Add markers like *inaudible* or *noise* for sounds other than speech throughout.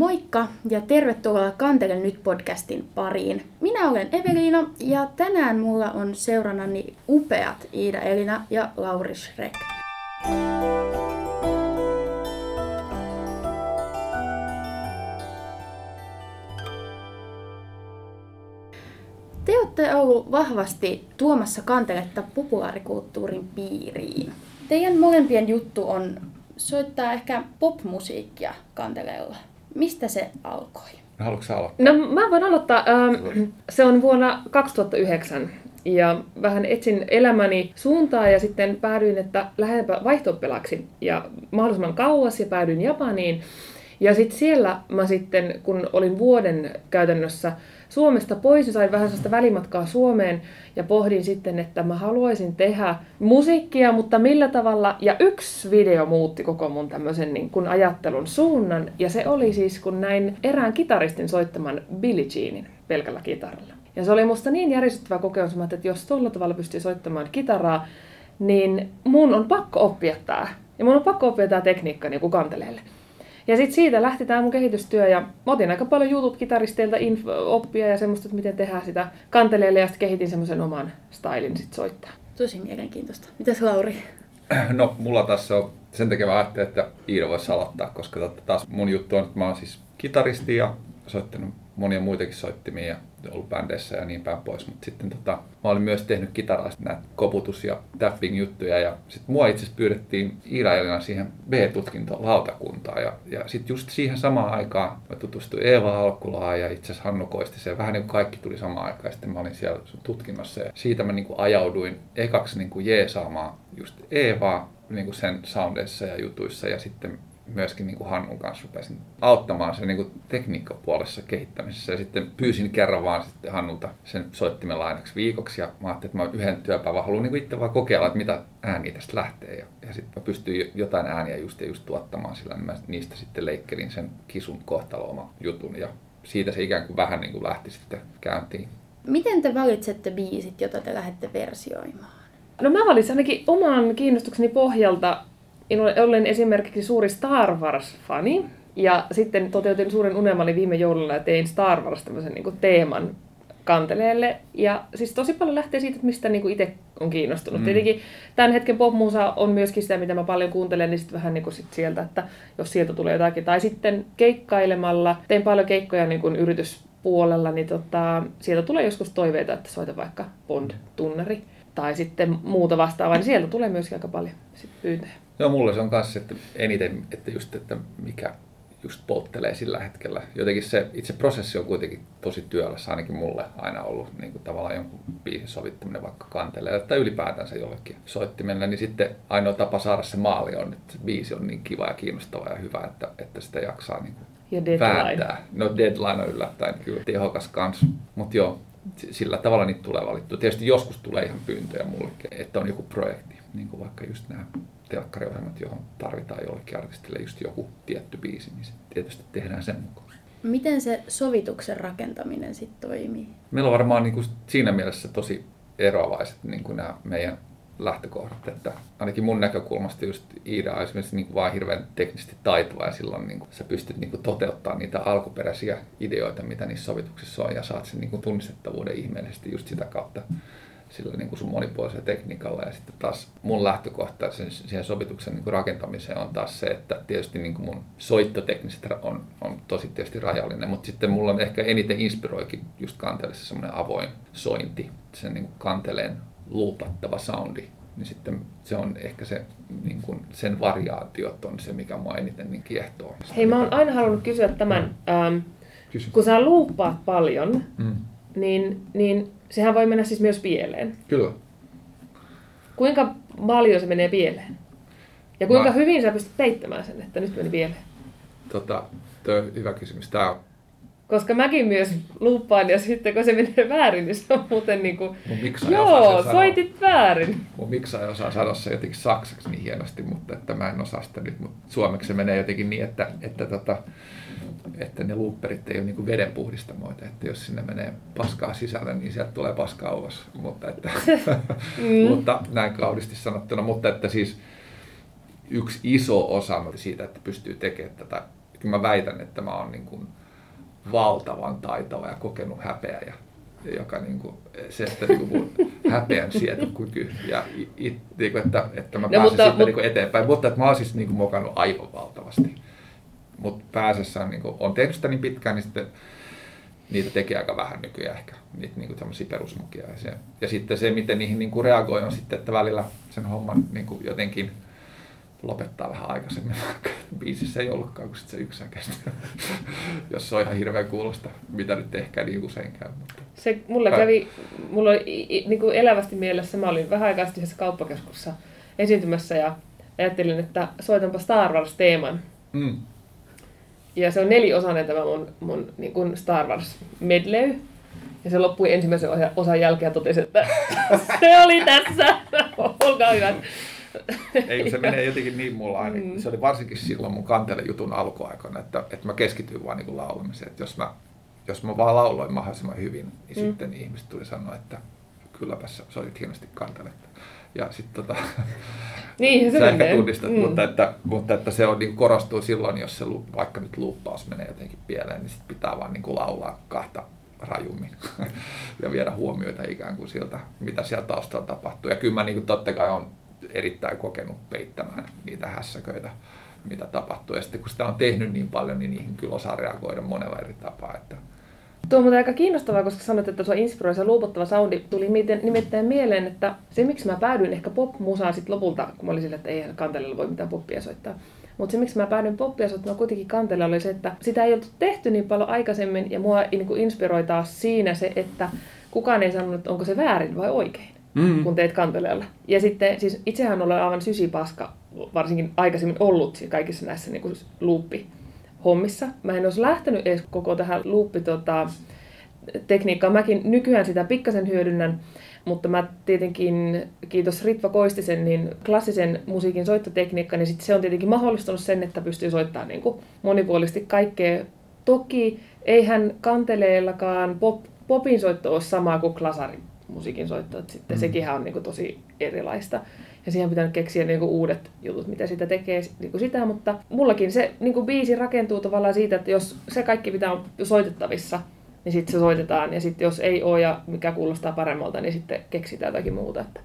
Moikka ja tervetuloa Kantele nyt podcastin pariin. Minä olen Eveliina ja tänään mulla on seurannani upeat Iida Elina ja Lauri Schreck. Te olette ollut vahvasti tuomassa kanteletta populaarikulttuurin piiriin. Teidän molempien juttu on soittaa ehkä popmusiikkia kanteleella. Mistä se alkoi? Haluatko aloittaa? No mä voin aloittaa. Ähm, se on vuonna 2009 ja vähän etsin elämäni suuntaa ja sitten päädyin, että lähdenpä vaihtopelaksi ja mahdollisimman kauas ja päädyin Japaniin. Ja sitten siellä mä sitten, kun olin vuoden käytännössä Suomesta pois ja sain vähän sellaista välimatkaa Suomeen ja pohdin sitten, että mä haluaisin tehdä musiikkia, mutta millä tavalla. Ja yksi video muutti koko mun tämmöisen niin kun ajattelun suunnan ja se oli siis, kun näin erään kitaristin soittaman Billie Jeanin pelkällä kitaralla. Ja se oli musta niin järisyttävä kokemus, että jos tuolla tavalla pystyy soittamaan kitaraa, niin mun on pakko oppia tää. Ja mun on pakko oppia tää tekniikka niin kuin kanteleelle. Ja sitten siitä lähti tämä mun kehitystyö ja mä otin aika paljon YouTube-kitaristeilta oppia ja semmoista, että miten tehdään sitä kanteleelle ja sitten kehitin semmoisen oman stylin sit soittaa. Tosi mielenkiintoista. Mitäs Lauri? No, mulla tässä on sen takia mä ajattelin, että Iida voisi aloittaa, koska taas mun juttu on, että mä oon siis kitaristi ja soittanut monia muitakin soittimia ja ollut bändeissä ja niin päin pois. Mutta sitten tota, mä olin myös tehnyt kitaraista näitä koputus- ja tapping-juttuja. Ja sitten mua itse pyydettiin Iira siihen B-tutkintolautakuntaan. Ja, ja sitten just siihen samaan aikaan mä tutustuin Eeva Alkulaan ja itse asiassa Hannu Koistiseen. Vähän niin kuin kaikki tuli samaan aikaan. Sitten mä olin siellä tutkinnossa ja siitä mä niin kuin ajauduin ekaksi niin kuin jeesaamaan just Eevaa niin kuin sen soundeissa ja jutuissa ja sitten myöskin niin kuin Hannun kanssa rupesin auttamaan sen niin kuin tekniikkapuolessa kehittämisessä. Ja sitten pyysin kerran vaan sitten Hannulta sen soittimen lainaksi viikoksi. Ja mä ajattelin, että mä yhden työpäivän haluan niin itse vaan kokeilla, että mitä ääniä tästä lähtee. Ja, ja sitten mä pystyin jotain ääniä just ja just tuottamaan sillä, niin mä niistä sitten leikkelin sen kisun kohtalooma jutun. Ja siitä se ikään kuin vähän niin kuin lähti sitten käyntiin. Miten te valitsette biisit, joita te lähdette versioimaan? No mä valitsin ainakin oman kiinnostukseni pohjalta olen esimerkiksi suuri Star Wars-fani, ja sitten toteutin suuren unelmani viime joululla ja tein Star Wars tämmöisen niin teeman kanteleelle. Ja siis tosi paljon lähtee siitä, että mistä niin itse on kiinnostunut. Mm. Tietenkin tämän hetken popmusa on myöskin sitä, mitä mä paljon kuuntelen, niin sitten vähän niin kuin sit sieltä, että jos sieltä tulee jotakin. Tai sitten keikkailemalla, tein paljon keikkoja niin kuin yrityspuolella, niin tota, sieltä tulee joskus toiveita, että soita vaikka Bond-tunnari tai sitten muuta vastaavaa, niin sieltä tulee myöskin aika paljon sit pyyntöjä. Joo, mulle se on kanssa että eniten, että just, että mikä just polttelee sillä hetkellä. Jotenkin se itse prosessi on kuitenkin tosi työläs, ainakin mulle aina ollut niin kuin tavallaan jonkun biisin sovittaminen vaikka kantelee tai ylipäätänsä jollekin soittimelle, niin sitten ainoa tapa saada se maali on, että biisi on niin kiva ja kiinnostava ja hyvä, että, että sitä jaksaa niin kuin ja deadline. vääntää. No deadline on yllättäen kyllä tehokas kans, mutta joo, sillä tavalla niitä tulee valittua. Tietysti joskus tulee ihan pyyntöjä mullekin, että on joku projekti, niin kuin vaikka just nämä telkkariohjelmat, johon tarvitaan jollekin artistille just joku tietty biisi, niin tietysti tehdään sen mukaan. Miten se sovituksen rakentaminen sitten toimii? Meillä on varmaan niin kuin siinä mielessä tosi eroavaiset niin kuin nämä meidän lähtökohdat, että ainakin mun näkökulmasta just Iida on esimerkiksi niin kuin vaan hirveän teknisesti taitava ja silloin niin kuin sä pystyt niin kuin toteuttamaan niitä alkuperäisiä ideoita, mitä niissä sovituksissa on ja saat sen niin kuin tunnistettavuuden ihmeellisesti just sitä kautta sillä niin kuin sun monipuolisella tekniikalla. Ja sitten taas mun lähtökohta sen, siihen sovituksen niin kuin rakentamiseen on taas se, että tietysti niin kuin mun soittotekniset on, on tosi tietysti rajallinen, mutta sitten mulla on ehkä eniten inspiroikin just kanteellessa semmoinen avoin sointi, sen niin kuin kanteleen luupattava soundi, niin sitten se on ehkä se, niin kuin sen variaatiot on se, mikä mua eniten niin kiehtoo. Hei, mä oon aina halunnut kysyä tämän, mm. ähm, Kysy. kun sä luuppaat paljon, mm. niin, niin sehän voi mennä siis myös pieleen. Kyllä. Kuinka paljon se menee pieleen? Ja kuinka Mä... hyvin sä pystyt peittämään sen, että nyt meni pieleen? Tota, tuo on hyvä kysymys. Tämä on... Koska mäkin myös luuppaan ja sitten kun se menee väärin, niin se on muuten niin kuin... Joo, soitit sanoa. väärin. Mun ei osaa sanoa se jotenkin saksaksi niin hienosti, mutta että mä en osaa sitä nyt. Mutta suomeksi se menee jotenkin niin, että, että tota, että ne looperit ei ole niin vedenpuhdistamoita, että jos sinne menee paskaa sisälle, niin sieltä tulee paskaa ulos. Mutta, että, *laughs* *laughs* mm. mutta näin kaudisti sanottuna, mutta että siis yksi iso osa siitä, että pystyy tekemään tätä kyllä mä väitän, että mä oon niin kuin valtavan taitava ja kokenut häpeä ja joka niin kuin, se, että niin kuin mun *laughs* häpeän sietokyky ja it, niin kuin, että, että mä no, pääsen mutta, sitten mutta, niin kuin eteenpäin. Mutta että mä oon siis niin kuin mokannut aivan valtavasti. Mutta pääsessään, niin kuin, on tehnyt sitä niin pitkään, niin sitten niitä tekee aika vähän nykyään ehkä, niitä niin tämmöisiä perusmukia. Ja, se, ja sitten se, miten niihin niin kuin reagoi, on sitten, että välillä sen homman niin kuin jotenkin lopettaa vähän aikaisemmin, *laughs* vaikka biisissä ei ollutkaan kuin sit se yksi kesti. *laughs* Jos se on ihan hirveän kuulosta, mitä nyt ehkä niin usein käy. Mutta... Se mulle kävi, mulla oli niin kuin elävästi mielessä, mä olin vähän aikaa yhdessä kauppakeskussa esiintymässä ja ajattelin, että soitanpa Star Wars-teeman. Mm. Ja se on neliosainen tämä mun, mun niin kuin Star Wars medley. Ja se loppui ensimmäisen osan jälkeen ja totesi, että *laughs* se oli tässä. Olkaa hyvät. Ei, se menee jotenkin niin mulla aina. Mm. Se oli varsinkin silloin mun kantele jutun alkuaikoina, että, että mä keskityin vaan niin laulamiseen. Että jos mä, jos mä vaan lauloin mahdollisimman hyvin, niin mm. sitten ihmiset tuli sanoa, että kylläpä sä soitit hienosti kanteletta. Ja sitten tota, niin, se sä ehkä tunnistat, mm. mutta, että, mutta että se on, niin korostuu silloin, jos se vaikka nyt luuppaus menee jotenkin pieleen, niin sit pitää vaan niin kuin laulaa kahta rajummin *laughs* ja viedä huomioita ikään kuin siltä, mitä siellä taustalla tapahtuu. Ja kyllä mä niin kuin totta kai on erittäin kokenut peittämään niitä hässäköitä, mitä tapahtuu. Ja sitten kun sitä on tehnyt niin paljon, niin niihin kyllä osaa reagoida monella eri tapaa. Että Tuo on aika kiinnostavaa, koska sanoit, että tuo inspiroi se luupottava soundi tuli nimittäin mieleen, että se miksi mä päädyin ehkä pop-musaan sit lopulta, kun mä olin sille, että ei kantelella voi mitään poppia soittaa. Mutta se, miksi mä päädyin poppia soittamaan kuitenkin kantella, oli se, että sitä ei oltu tehty niin paljon aikaisemmin, ja mua niin inspiroi taas siinä se, että kukaan ei sanonut, onko se väärin vai oikein, mm. kun teet kanteleella. Ja sitten, siis itsehän olen aivan sysipaska, varsinkin aikaisemmin ollut kaikissa näissä niin luuppi hommissa. Mä en olisi lähtenyt edes koko tähän luuppi tota, tekniikkaan. Mäkin nykyään sitä pikkasen hyödynnän, mutta mä tietenkin, kiitos Ritva Koistisen, niin klassisen musiikin soittotekniikka, niin sit se on tietenkin mahdollistanut sen, että pystyy soittamaan niin kuin monipuolisesti kaikkea. Toki eihän kanteleellakaan pop, popin soitto ole sama kuin klasarin musiikin soitto, että sitten mm. sekin on niin kuin tosi erilaista ja siihen pitää keksiä niinku uudet jutut, mitä sitä tekee niinku sitä, mutta mullakin se niinku biisi rakentuu tavallaan siitä, että jos se kaikki mitä on soitettavissa, niin sitten se soitetaan, ja sitten jos ei ole ja mikä kuulostaa paremmalta, niin sitten keksitään jotakin muuta. Että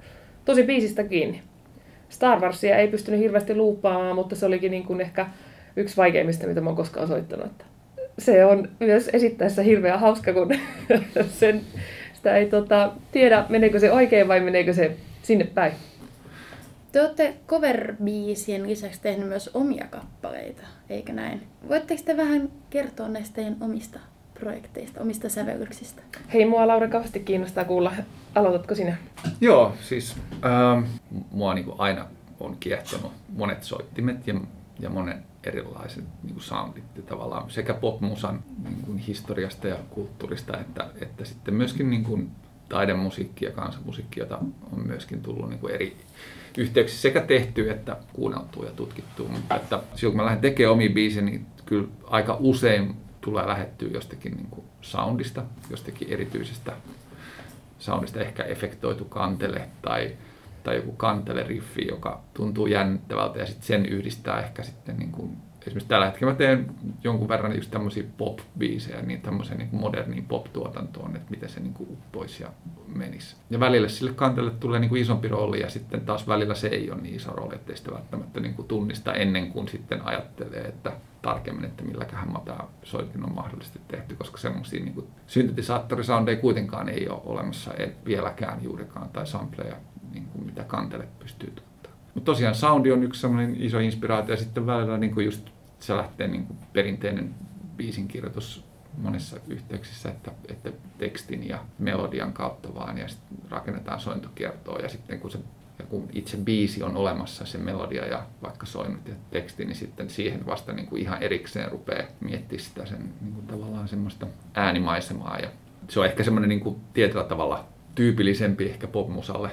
tosi biisistä kiinni. Star Warsia ei pystynyt hirveästi luuppaamaan, mutta se olikin niin kuin ehkä yksi vaikeimmista, mitä mä oon koskaan soittanut. Että se on myös esittäessä hirveän hauska, kun *laughs* sen, sitä ei tota, tiedä, meneekö se oikein vai meneekö se sinne päin. Te olette cover-biisien lisäksi tehnyt myös omia kappaleita, eikö näin? Voitteko te vähän kertoa näistä teidän omista projekteista, omista sävellyksistä? Hei, mua Laura kauheasti kiinnostaa kuulla. Aloitatko sinä? Joo, siis ähm, mua niin kuin aina on kiehtonut monet soittimet ja, ja monen erilaiset niin kuin soundit ja tavallaan sekä popmusan niin kuin historiasta ja kulttuurista että, että sitten myöskin niin kuin taidemusiikki ja kansanmusiikki, jota on myöskin tullut niin kuin eri yhteyksissä sekä tehty että kuunneltu ja tutkittu. Mutta että silloin kun mä lähden tekemään omia biisejä, niin kyllä aika usein tulee lähettyä jostakin niin kuin soundista, jostakin erityisestä soundista, ehkä efektoitu kantele tai, tai joku kantele-riffi, joka tuntuu jännittävältä ja sitten sen yhdistää ehkä sitten niin kuin esimerkiksi tällä hetkellä mä teen jonkun verran just tämmöisiä pop-biisejä, niin tämmöiseen niin moderniin pop-tuotantoon, että miten se niin kuin uppoisi ja menisi. Ja välillä sille kantelle tulee niin kuin isompi rooli ja sitten taas välillä se ei ole niin iso rooli, ettei sitä välttämättä niin kuin tunnista ennen kuin sitten ajattelee, että tarkemmin, että milläköhän tämä soitin on mahdollisesti tehty, koska semmoisia niin syntetisaattorisoundeja kuitenkaan ei ole olemassa vieläkään juurikaan, tai sampleja, niin kuin mitä kantele pystyy tuottamaan. Mutta tosiaan soundi on yksi semmoinen iso inspiraatio, ja sitten välillä niin kuin just se lähtee niin kuin perinteinen biisinkirjoitus monissa yhteyksissä, että, että tekstin ja melodian kautta vaan ja sitten rakennetaan sointokiertoa ja sitten kun se ja kun itse biisi on olemassa, se melodia ja vaikka soinut ja teksti, niin sitten siihen vasta niin kuin ihan erikseen rupeaa miettimään sitä sen niin kuin tavallaan semmoista äänimaisemaa. Ja se on ehkä semmoinen niin kuin tietyllä tavalla tyypillisempi ehkä popmusalle